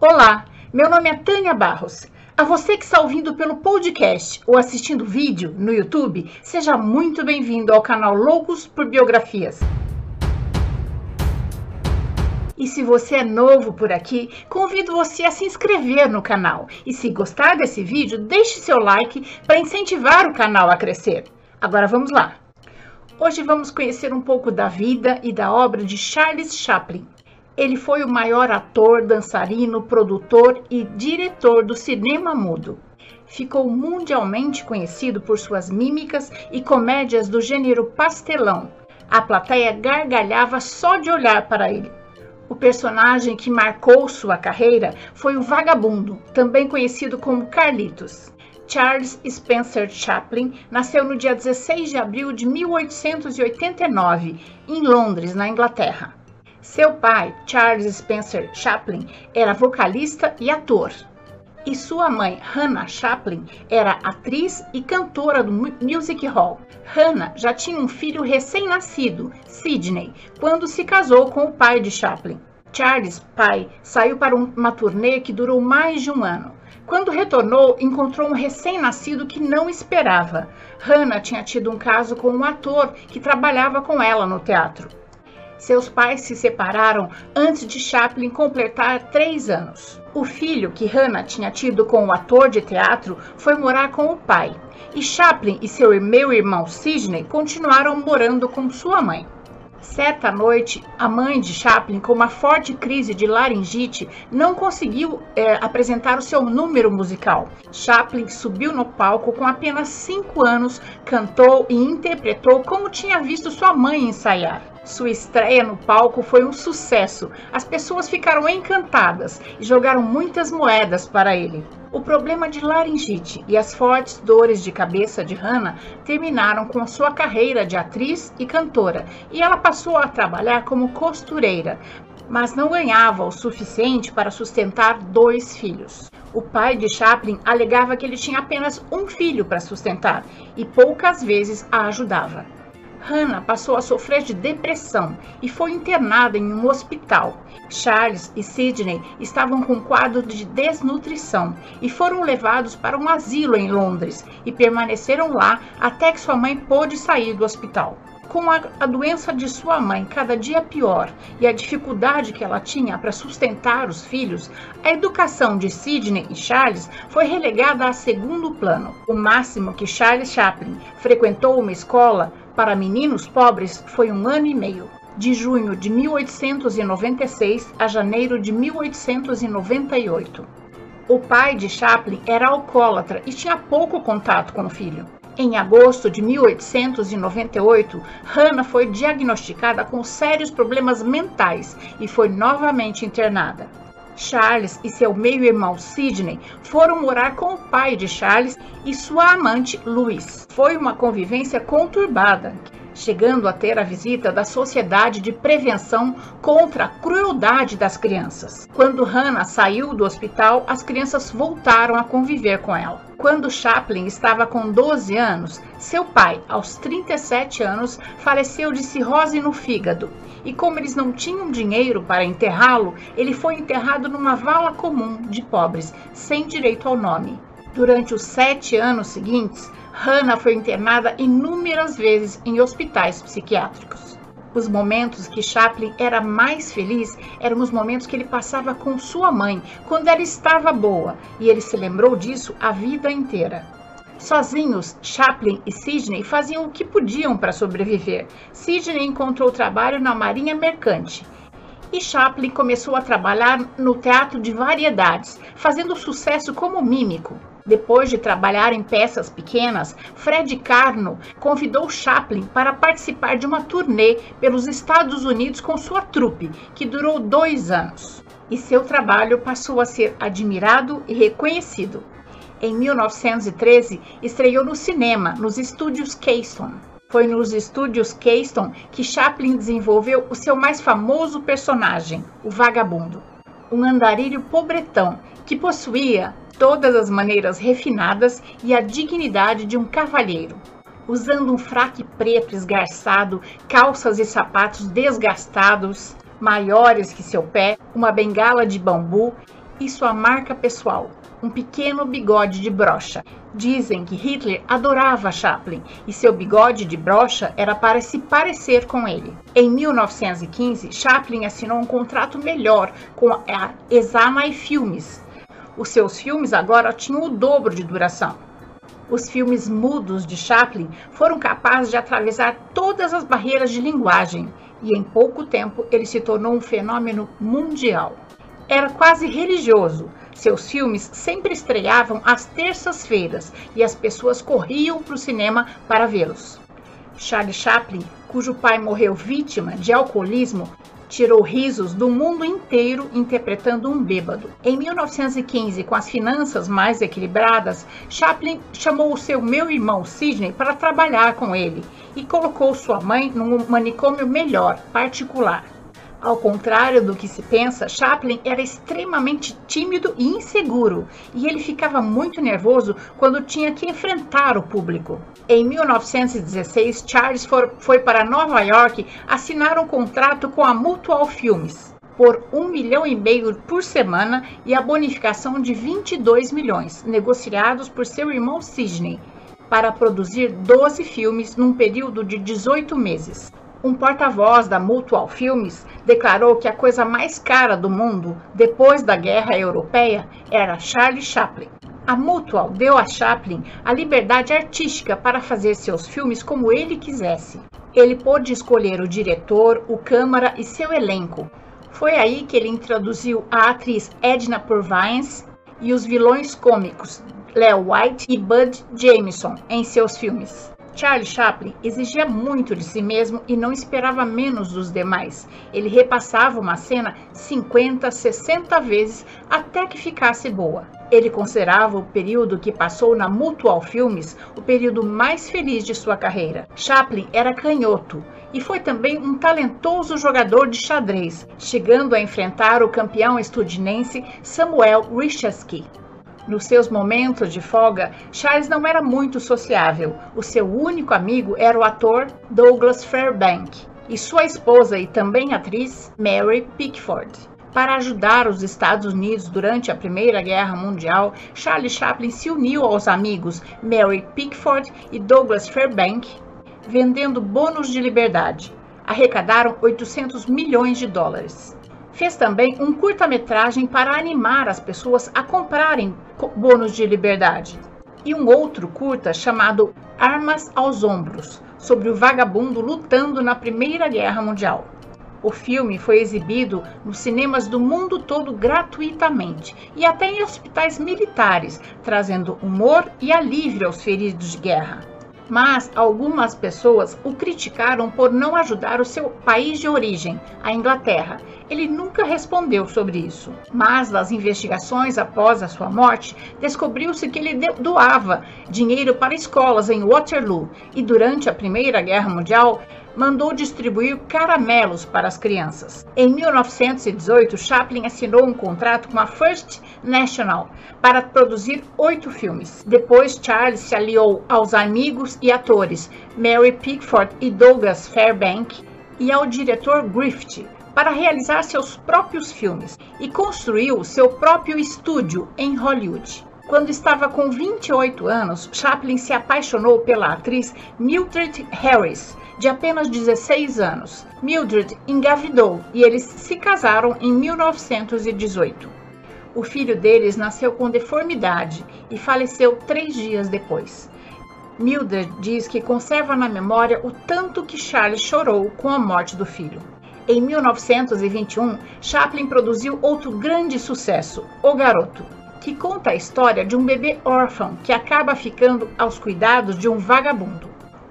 Olá, meu nome é Tânia Barros. A você que está ouvindo pelo podcast ou assistindo vídeo no YouTube, seja muito bem-vindo ao canal Loucos por Biografias. E se você é novo por aqui, convido você a se inscrever no canal. E se gostar desse vídeo, deixe seu like para incentivar o canal a crescer. Agora vamos lá. Hoje vamos conhecer um pouco da vida e da obra de Charles Chaplin. Ele foi o maior ator, dançarino, produtor e diretor do cinema mudo. Ficou mundialmente conhecido por suas mímicas e comédias do gênero pastelão. A plateia gargalhava só de olhar para ele. O personagem que marcou sua carreira foi o Vagabundo, também conhecido como Carlitos. Charles Spencer Chaplin nasceu no dia 16 de abril de 1889, em Londres, na Inglaterra. Seu pai, Charles Spencer Chaplin, era vocalista e ator. E sua mãe, Hannah Chaplin, era atriz e cantora do music hall. Hannah já tinha um filho recém-nascido, Sidney, quando se casou com o pai de Chaplin. Charles, pai, saiu para uma turnê que durou mais de um ano. Quando retornou, encontrou um recém-nascido que não esperava. Hannah tinha tido um caso com um ator que trabalhava com ela no teatro. Seus pais se separaram antes de Chaplin completar três anos. O filho que Hannah tinha tido com o ator de teatro foi morar com o pai, e Chaplin e seu meu irmão Sidney continuaram morando com sua mãe. Certa noite, a mãe de Chaplin, com uma forte crise de laringite, não conseguiu é, apresentar o seu número musical. Chaplin subiu no palco com apenas cinco anos, cantou e interpretou como tinha visto sua mãe ensaiar. Sua estreia no palco foi um sucesso. As pessoas ficaram encantadas e jogaram muitas moedas para ele. O problema de laringite e as fortes dores de cabeça de Hannah terminaram com sua carreira de atriz e cantora, e ela passou a trabalhar como costureira, mas não ganhava o suficiente para sustentar dois filhos. O pai de Chaplin alegava que ele tinha apenas um filho para sustentar e poucas vezes a ajudava. Hannah passou a sofrer de depressão e foi internada em um hospital. Charles e Sidney estavam com quadro de desnutrição e foram levados para um asilo em Londres e permaneceram lá até que sua mãe pôde sair do hospital. Com a, a, doença de sua mãe cada dia pior e a dificuldade que ela tinha para sustentar os filhos, a educação de Sidney e Charles foi relegada a segundo plano. O máximo que Charles Chaplin frequentou uma escola para meninos pobres foi um ano e meio, de junho de 1896 a janeiro de 1898. O pai de Chaplin era alcoólatra e tinha pouco contato com o filho. Em agosto de 1898, Hannah foi diagnosticada com sérios problemas mentais e foi novamente internada. Charles e seu meio-irmão Sidney foram morar com o pai de Charles e sua amante Louise. Foi uma convivência conturbada, chegando a ter a visita da Sociedade de Prevenção contra a Crueldade das Crianças. Quando Hannah saiu do hospital, as crianças voltaram a conviver com ela. Quando Chaplin estava com 12 anos, seu pai, aos 37 anos, faleceu de cirrose no fígado. E como eles não tinham dinheiro para enterrá-lo, ele foi enterrado numa vala comum de pobres, sem direito ao nome. Durante os sete anos seguintes, Hannah foi internada inúmeras vezes em hospitais psiquiátricos. Os momentos que Chaplin era mais feliz eram os momentos que ele passava com sua mãe, quando ela estava boa, e ele se lembrou disso a vida inteira. Sozinhos, Chaplin e Sidney faziam o que podiam para sobreviver. Sidney encontrou trabalho na Marinha Mercante e Chaplin começou a trabalhar no teatro de variedades, fazendo sucesso como mímico. Depois de trabalhar em peças pequenas, Fred Carno convidou Chaplin para participar de uma turnê pelos Estados Unidos com sua trupe, que durou dois anos. E seu trabalho passou a ser admirado e reconhecido. Em 1913, estreou no cinema, nos estúdios Keystone. Foi nos estúdios Keystone que Chaplin desenvolveu o seu mais famoso personagem, o vagabundo. Um andarilho pobretão que possuía todas as maneiras refinadas e a dignidade de um cavalheiro. Usando um fraque preto esgarçado, calças e sapatos desgastados, maiores que seu pé, uma bengala de bambu e sua marca pessoal, um pequeno bigode de brocha. Dizem que Hitler adorava Chaplin e seu bigode de brocha era para se parecer com ele. Em 1915, Chaplin assinou um contrato melhor com a Examai Filmes. Os seus filmes agora tinham o dobro de duração. Os filmes mudos de Chaplin foram capazes de atravessar todas as barreiras de linguagem e em pouco tempo ele se tornou um fenômeno mundial. Era quase religioso. Seus filmes sempre estreavam às terças-feiras e as pessoas corriam para o cinema para vê-los. Charlie Chaplin, cujo pai morreu vítima de alcoolismo, tirou risos do mundo inteiro interpretando um bêbado. Em 1915, com as finanças mais equilibradas, Chaplin chamou o seu meu irmão Sidney para trabalhar com ele e colocou sua mãe num manicômio melhor, particular. Ao contrário do que se pensa, Chaplin era extremamente tímido e inseguro, e ele ficava muito nervoso quando tinha que enfrentar o público. Em 1916, Charles foi para Nova York assinar um contrato com a Mutual Filmes por um milhão e meio por semana e a bonificação de 22 milhões, negociados por seu irmão Sidney, para produzir 12 filmes num período de 18 meses. Um porta-voz da Mutual Filmes declarou que a coisa mais cara do mundo, depois da Guerra Europeia, era Charlie Chaplin. A Mutual deu a Chaplin a liberdade artística para fazer seus filmes como ele quisesse. Ele pôde escolher o diretor, o câmara e seu elenco. Foi aí que ele introduziu a atriz Edna Purviance e os vilões cômicos Leo White e Bud Jameson em seus filmes. Charlie Chaplin exigia muito de si mesmo e não esperava menos dos demais. Ele repassava uma cena 50, 60 vezes até que ficasse boa. Ele considerava o período que passou na Mutual Filmes o período mais feliz de sua carreira. Chaplin era canhoto e foi também um talentoso jogador de xadrez, chegando a enfrentar o campeão estudinense Samuel Richardsky. Nos seus momentos de folga, Charles não era muito sociável. O seu único amigo era o ator Douglas Fairbank e sua esposa e também atriz Mary Pickford. Para ajudar os Estados Unidos durante a Primeira Guerra Mundial, Charlie Chaplin se uniu aos amigos Mary Pickford e Douglas Fairbank, vendendo bônus de liberdade. Arrecadaram 800 milhões de dólares. Fez também um curta-metragem para animar as pessoas a comprarem bônus de liberdade. E um outro curta chamado Armas aos Ombros, sobre o vagabundo lutando na Primeira Guerra Mundial. O filme foi exibido nos cinemas do mundo todo gratuitamente e até em hospitais militares, trazendo humor e alívio aos feridos de guerra mas algumas pessoas o criticaram por não ajudar o seu país de origem, a Inglaterra. Ele nunca respondeu sobre isso, mas nas investigações após a sua morte, descobriu-se que ele doava dinheiro para escolas em Waterloo e durante a Primeira Guerra Mundial mandou distribuir caramelos para as crianças. Em 1918, Chaplin assinou um contrato com a First National para produzir oito filmes. Depois, Charles se aliou aos amigos e atores Mary Pickford e Douglas Fairbank e ao diretor Griffith para realizar seus próprios filmes e construiu seu próprio estúdio em Hollywood. Quando estava com 28 anos, Chaplin se apaixonou pela atriz Mildred Harris, de apenas 16 anos. Mildred engravidou e eles se casaram em 1918. O filho deles nasceu com deformidade e faleceu três dias depois. Mildred diz que conserva na memória o tanto que Charles chorou com a morte do filho. Em 1921, Chaplin produziu outro grande sucesso, O Garoto que conta a história de um bebê órfão que acaba ficando aos cuidados de um vagabundo.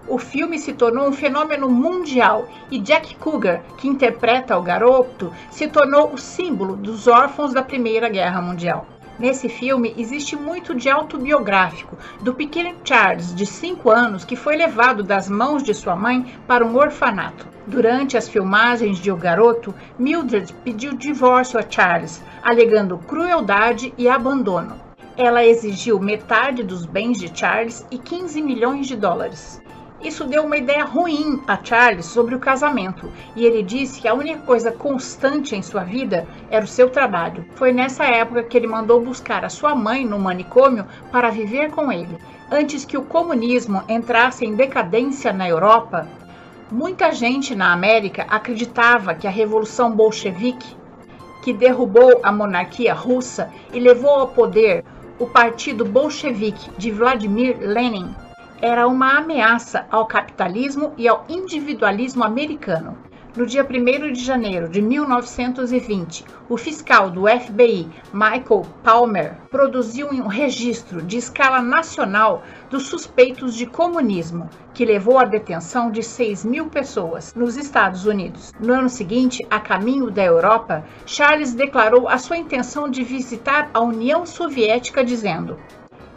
O filme se tornou um fenômeno mundial e Jack Cougar, que interpreta o garoto, se tornou o símbolo dos órfãos da Primeira Guerra Mundial. Nesse filme existe muito de autobiográfico do pequeno Charles, de 5 anos, que foi levado das mãos de sua mãe para um orfanato. Durante as filmagens de O Garoto, Mildred pediu divórcio a Charles, alegando crueldade e abandono. Ela exigiu metade dos bens de Charles e 15 milhões de dólares. Isso deu uma ideia ruim a Charles sobre o casamento e ele disse que a única coisa constante em sua vida era o seu trabalho. Foi nessa época que ele mandou buscar a sua mãe no manicômio para viver com ele. Antes que o comunismo entrasse em decadência na Europa, muita gente na América acreditava que a Revolução Bolchevique, que derrubou a monarquia russa e levou ao poder o Partido Bolchevique de Vladimir Lenin, era uma ameaça ao capitalismo e ao individualismo americano. No dia 1 de janeiro de 1920, o fiscal do FBI, Michael Palmer, produziu um registro de escala nacional dos suspeitos de comunismo, que levou à detenção de 6 mil pessoas nos Estados Unidos. No ano seguinte, a caminho da Europa, Charles declarou a sua intenção de visitar a União Soviética, dizendo: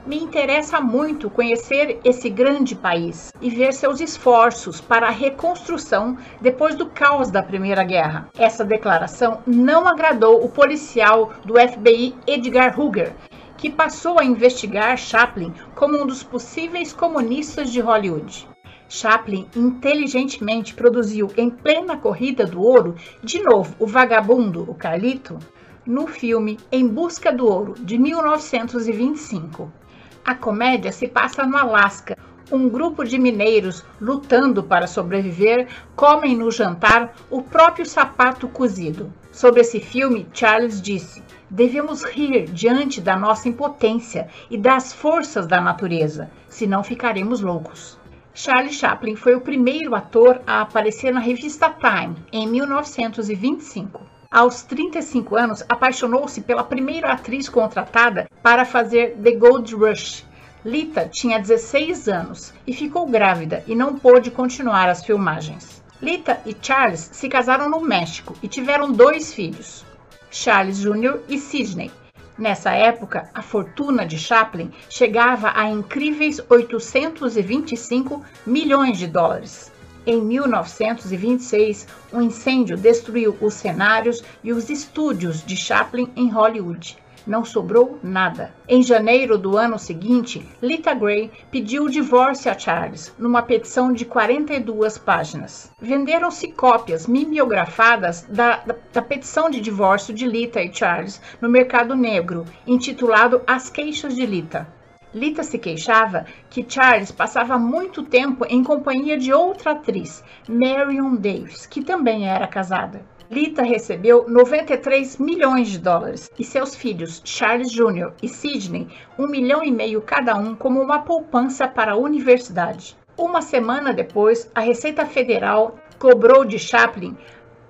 me interessa muito conhecer esse grande país e ver seus esforços para a reconstrução depois do caos da Primeira Guerra. Essa declaração não agradou o policial do FBI Edgar Hoover, que passou a investigar Chaplin como um dos possíveis comunistas de Hollywood. Chaplin inteligentemente produziu em plena corrida do ouro, de novo, o vagabundo, o Carlito, no filme Em Busca do Ouro, de 1925. A comédia se passa no Alasca. Um grupo de mineiros lutando para sobreviver comem no jantar o próprio sapato cozido. Sobre esse filme, Charles disse: Devemos rir diante da nossa impotência e das forças da natureza, senão ficaremos loucos. Charlie Chaplin foi o primeiro ator a aparecer na revista Time em 1925. Aos 35 anos, apaixonou-se pela primeira atriz contratada para fazer The Gold Rush. Lita tinha 16 anos e ficou grávida e não pôde continuar as filmagens. Lita e Charles se casaram no México e tiveram dois filhos, Charles Jr. e Sidney. Nessa época, a fortuna de Chaplin chegava a incríveis 825 milhões de dólares. Em 1926, um incêndio destruiu os cenários e os estúdios de Chaplin em Hollywood. Não sobrou nada. Em janeiro do ano seguinte, Lita Gray pediu o divórcio a Charles, numa petição de 42 páginas. Venderam-se cópias mimeografadas da, da, da petição de divórcio de Lita e Charles no mercado negro, intitulado As Queixas de Lita. Lita se queixava que Charles passava muito tempo em companhia de outra atriz, Marion Davis, que também era casada. Lita recebeu 93 milhões de dólares e seus filhos Charles Jr. e Sidney um milhão e meio cada um como uma poupança para a universidade. Uma semana depois, a Receita Federal cobrou de Chaplin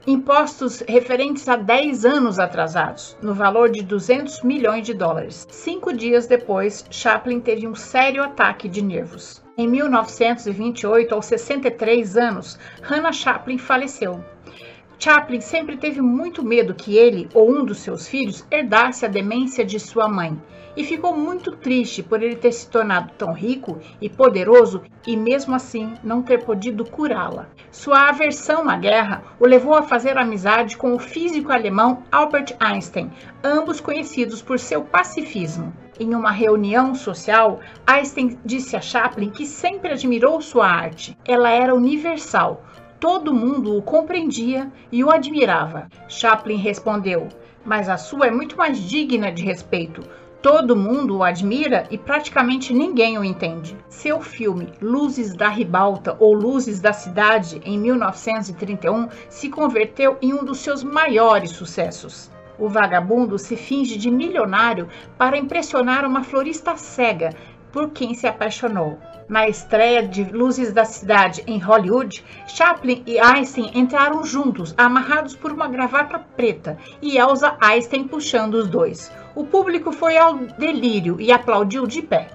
impostos referentes a 10 anos atrasados, no valor de 200 milhões de dólares. Cinco dias depois, Chaplin teve um sério ataque de nervos. Em 1928, aos 63 anos, Hannah Chaplin faleceu. Chaplin sempre teve muito medo que ele ou um dos seus filhos herdasse a demência de sua mãe e ficou muito triste por ele ter se tornado tão rico e poderoso e mesmo assim não ter podido curá-la. Sua aversão à guerra o levou a fazer amizade com o físico alemão Albert Einstein, ambos conhecidos por seu pacifismo. Em uma reunião social, Einstein disse a Chaplin que sempre admirou sua arte. Ela era universal. Todo mundo o compreendia e o admirava. Chaplin respondeu: Mas a sua é muito mais digna de respeito. Todo mundo o admira e praticamente ninguém o entende. Seu filme Luzes da Ribalta ou Luzes da Cidade, em 1931, se converteu em um dos seus maiores sucessos. O vagabundo se finge de milionário para impressionar uma florista cega por quem se apaixonou. Na estreia de Luzes da Cidade em Hollywood, Chaplin e Einstein entraram juntos, amarrados por uma gravata preta, e Elsa Einstein puxando os dois. O público foi ao delírio e aplaudiu de pé.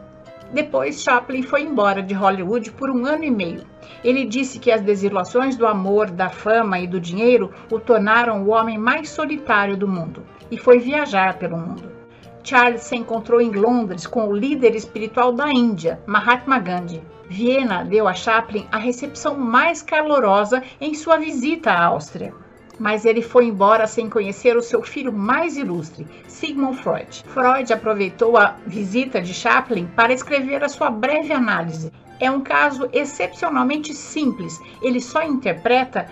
Depois, Chaplin foi embora de Hollywood por um ano e meio. Ele disse que as desilusões do amor, da fama e do dinheiro o tornaram o homem mais solitário do mundo e foi viajar pelo mundo. Charles se encontrou em Londres com o líder espiritual da Índia, Mahatma Gandhi. Viena deu a Chaplin a recepção mais calorosa em sua visita à Áustria mas ele foi embora sem conhecer o seu filho mais ilustre, Sigmund Freud. Freud aproveitou a visita de Chaplin para escrever a sua breve análise. É um caso excepcionalmente simples. Ele só interpreta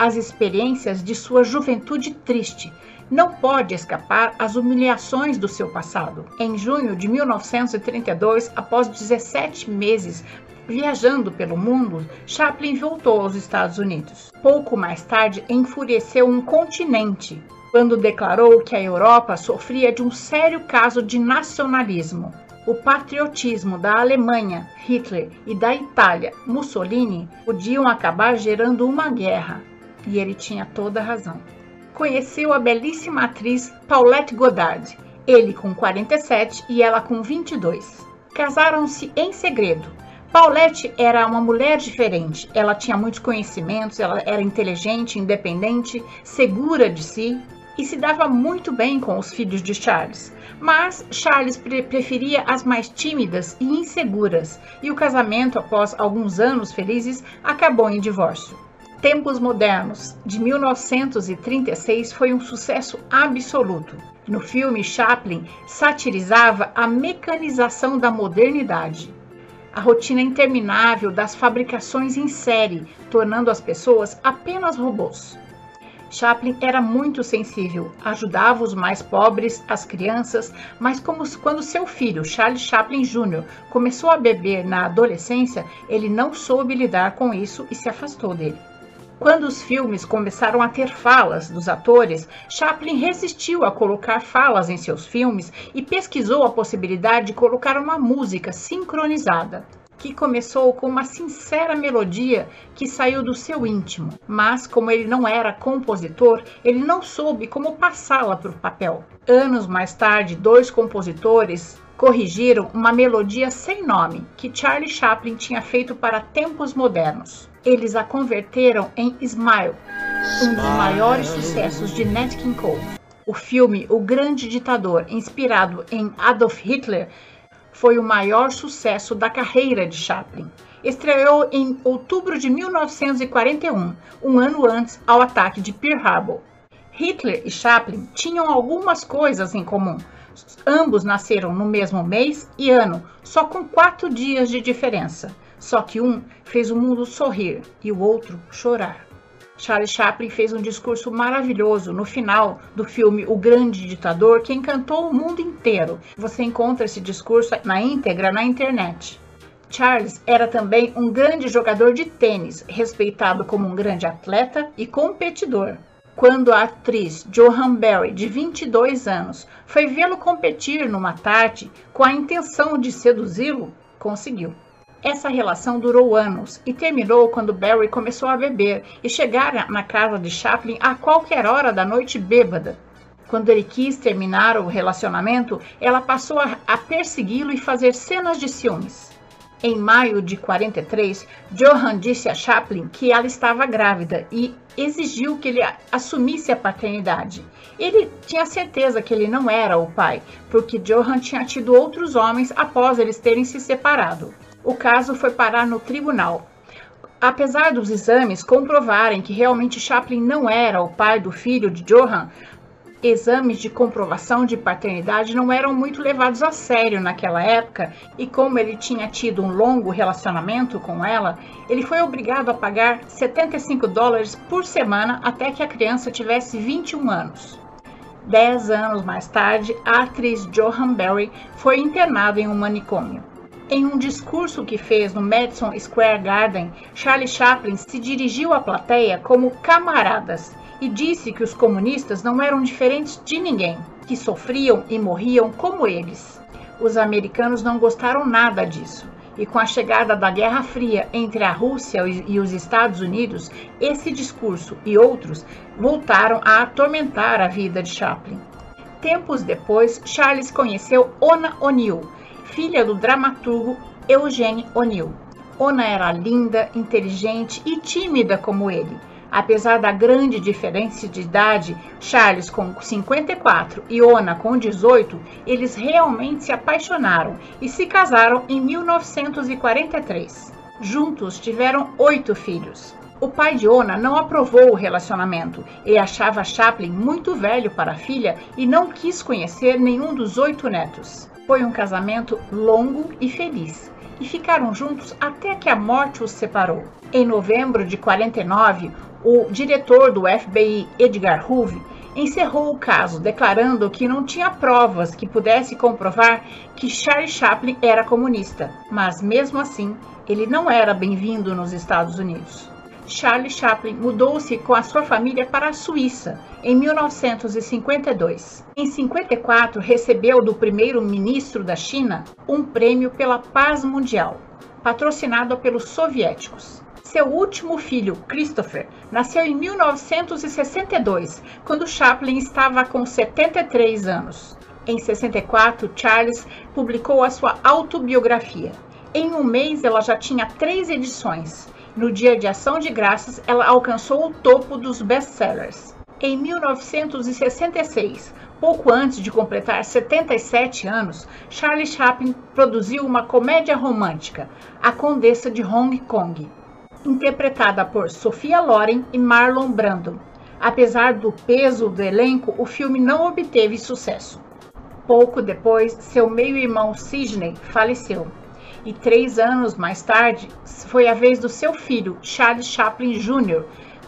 as experiências de sua juventude triste. Não pode escapar às humilhações do seu passado. Em junho de 1932, após 17 meses Viajando pelo mundo, Chaplin voltou aos Estados Unidos. Pouco mais tarde, enfureceu um continente quando declarou que a Europa sofria de um sério caso de nacionalismo. O patriotismo da Alemanha, Hitler, e da Itália, Mussolini, podiam acabar gerando uma guerra. E ele tinha toda a razão. Conheceu a belíssima atriz Paulette Goddard, ele com 47 e ela com 22. Casaram-se em segredo. Paulette era uma mulher diferente. Ela tinha muitos conhecimentos, ela era inteligente, independente, segura de si e se dava muito bem com os filhos de Charles. Mas Charles pre preferia as mais tímidas e inseguras, e o casamento, após alguns anos felizes, acabou em divórcio. Tempos Modernos, de 1936, foi um sucesso absoluto. No filme, Chaplin satirizava a mecanização da modernidade, a rotina interminável das fabricações em série, tornando as pessoas apenas robôs. Chaplin era muito sensível, ajudava os mais pobres, as crianças, mas como quando seu filho, Charles Chaplin Jr., começou a beber na adolescência, ele não soube lidar com isso e se afastou dele. Quando os filmes começaram a ter falas dos atores, Chaplin resistiu a colocar falas em seus filmes e pesquisou a possibilidade de colocar uma música sincronizada que começou com uma sincera melodia que saiu do seu íntimo, mas como ele não era compositor, ele não soube como passá-la para o papel. Anos mais tarde, dois compositores corrigiram uma melodia sem nome que Charlie Chaplin tinha feito para tempos modernos. Eles a converteram em Smile, um dos maiores sucessos de Nat King Cole. O filme O Grande Ditador, inspirado em Adolf Hitler, foi o maior sucesso da carreira de Chaplin. Estreou em outubro de 1941, um ano antes ao ataque de Pearl Harbor. Hitler e Chaplin tinham algumas coisas em comum. Ambos nasceram no mesmo mês e ano, só com quatro dias de diferença. Só que um fez o mundo sorrir e o outro chorar. Charles Chaplin fez um discurso maravilhoso no final do filme O Grande Ditador que encantou o mundo inteiro. Você encontra esse discurso na íntegra na internet. Charles era também um grande jogador de tênis, respeitado como um grande atleta e competidor. Quando a atriz Johan Berry, de 22 anos, foi vê-lo competir numa tarde com a intenção de seduzi-lo, conseguiu. Essa relação durou anos e terminou quando Barry começou a beber e chegar na casa de Chaplin a qualquer hora da noite bêbada. Quando ele quis terminar o relacionamento, ela passou a, a persegui-lo e fazer cenas de ciúmes. Em maio de 43, Johan disse a Chaplin que ela estava grávida e exigiu que ele assumisse a paternidade. Ele tinha certeza que ele não era o pai, porque Johan tinha tido outros homens após eles terem se separado o caso foi parar no tribunal. Apesar dos exames comprovarem que realmente Chaplin não era o pai do filho de Johan, exames de comprovação de paternidade não eram muito levados a sério naquela época e como ele tinha tido um longo relacionamento com ela, ele foi obrigado a pagar 75 dólares por semana até que a criança tivesse 21 anos. Dez anos mais tarde, a atriz Johan Berry foi internada em um manicômio. Em um discurso que fez no Madison Square Garden, Charlie Chaplin se dirigiu à plateia como camaradas e disse que os comunistas não eram diferentes de ninguém, que sofriam e morriam como eles. Os americanos não gostaram nada disso. E com a chegada da Guerra Fria entre a Rússia e os Estados Unidos, esse discurso e outros voltaram a atormentar a vida de Chaplin. Tempos depois, Charles conheceu Ona O'Neill, filha do dramaturgo Eugene O'Neill. Ona era linda, inteligente e tímida como ele. Apesar da grande diferença de idade, Charles com 54 e Ona com 18, eles realmente se apaixonaram e se casaram em 1943. Juntos tiveram oito filhos. O pai de Ona não aprovou o relacionamento. Ele achava Chaplin muito velho para a filha e não quis conhecer nenhum dos oito netos. Foi um casamento longo e feliz. e ficaram juntos até que a morte os separou. Em novembro de 49, o diretor do FBI, Edgar Hoover, encerrou o caso, declarando que não tinha provas que pudesse comprovar que Charlie Chaplin era comunista, mas mesmo assim, ele não era bem-vindo nos Estados Unidos. Charlie Chaplin mudou-se com a sua família para a Suíça em 1952. Em 54, recebeu do primeiro-ministro da China um prêmio pela paz mundial, patrocinado pelos soviéticos. Seu último filho, Christopher, nasceu em 1962, quando Chaplin estava com 73 anos. Em 64, Charles publicou a sua autobiografia. Em um mês, ela já tinha três edições. No dia de ação de graças, ela alcançou o topo dos best-sellers. Em 1966, pouco antes de completar 77 anos, Charlie Chaplin produziu uma comédia romântica, A Condessa de Hong Kong interpretada por Sofia Loren e Marlon Brando. Apesar do peso do elenco, o filme não obteve sucesso. Pouco depois, seu meio-irmão Sidney faleceu. E três anos mais tarde, foi a vez do seu filho, Charles Chaplin Jr.,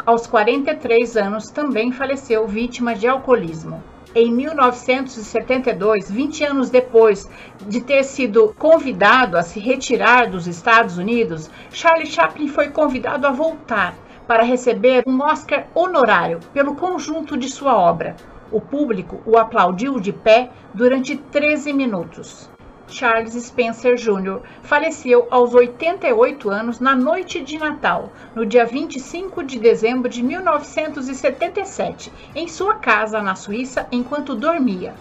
aos 43 anos, também faleceu vítima de alcoolismo em 1972, 20 anos depois de ter sido convidado a se retirar dos Estados Unidos, Charlie Chaplin foi convidado a voltar para receber um Oscar honorário pelo conjunto de sua obra. O público o aplaudiu de pé durante 13 minutos. Charles Spencer Jr. faleceu aos 88 anos na noite de Natal, no dia 25 de dezembro de 1977, em sua casa na Suíça enquanto dormia.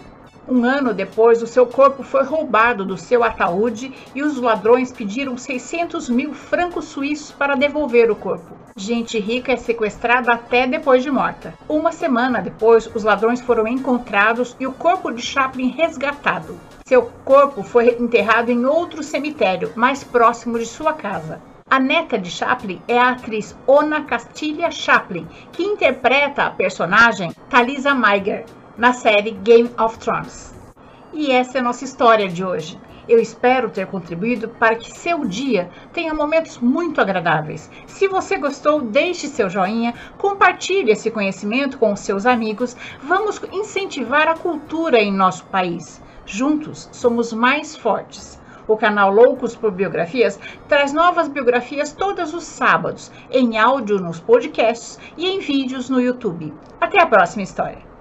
Um ano depois, o seu corpo foi roubado do seu ataúde e os ladrões pediram 600 mil francos suíços para devolver o corpo. Gente rica é sequestrada até depois de morta. Uma semana depois, os ladrões foram encontrados e o corpo de Chaplin resgatado. Seu corpo foi enterrado em outro cemitério, mais próximo de sua casa. A neta de Chaplin é a atriz Ona Castilha Chaplin, que interpreta a personagem Talisa Meiger na série Game of Thrones. E essa é a nossa história de hoje. Eu espero ter contribuído para que seu dia tenha momentos muito agradáveis. Se você gostou, deixe seu joinha, compartilhe esse conhecimento com os seus amigos. Vamos incentivar a cultura em nosso país. Juntos somos mais fortes. O canal Loucos por Biografias traz novas biografias todos os sábados, em áudio nos podcasts e em vídeos no YouTube. Até a próxima história!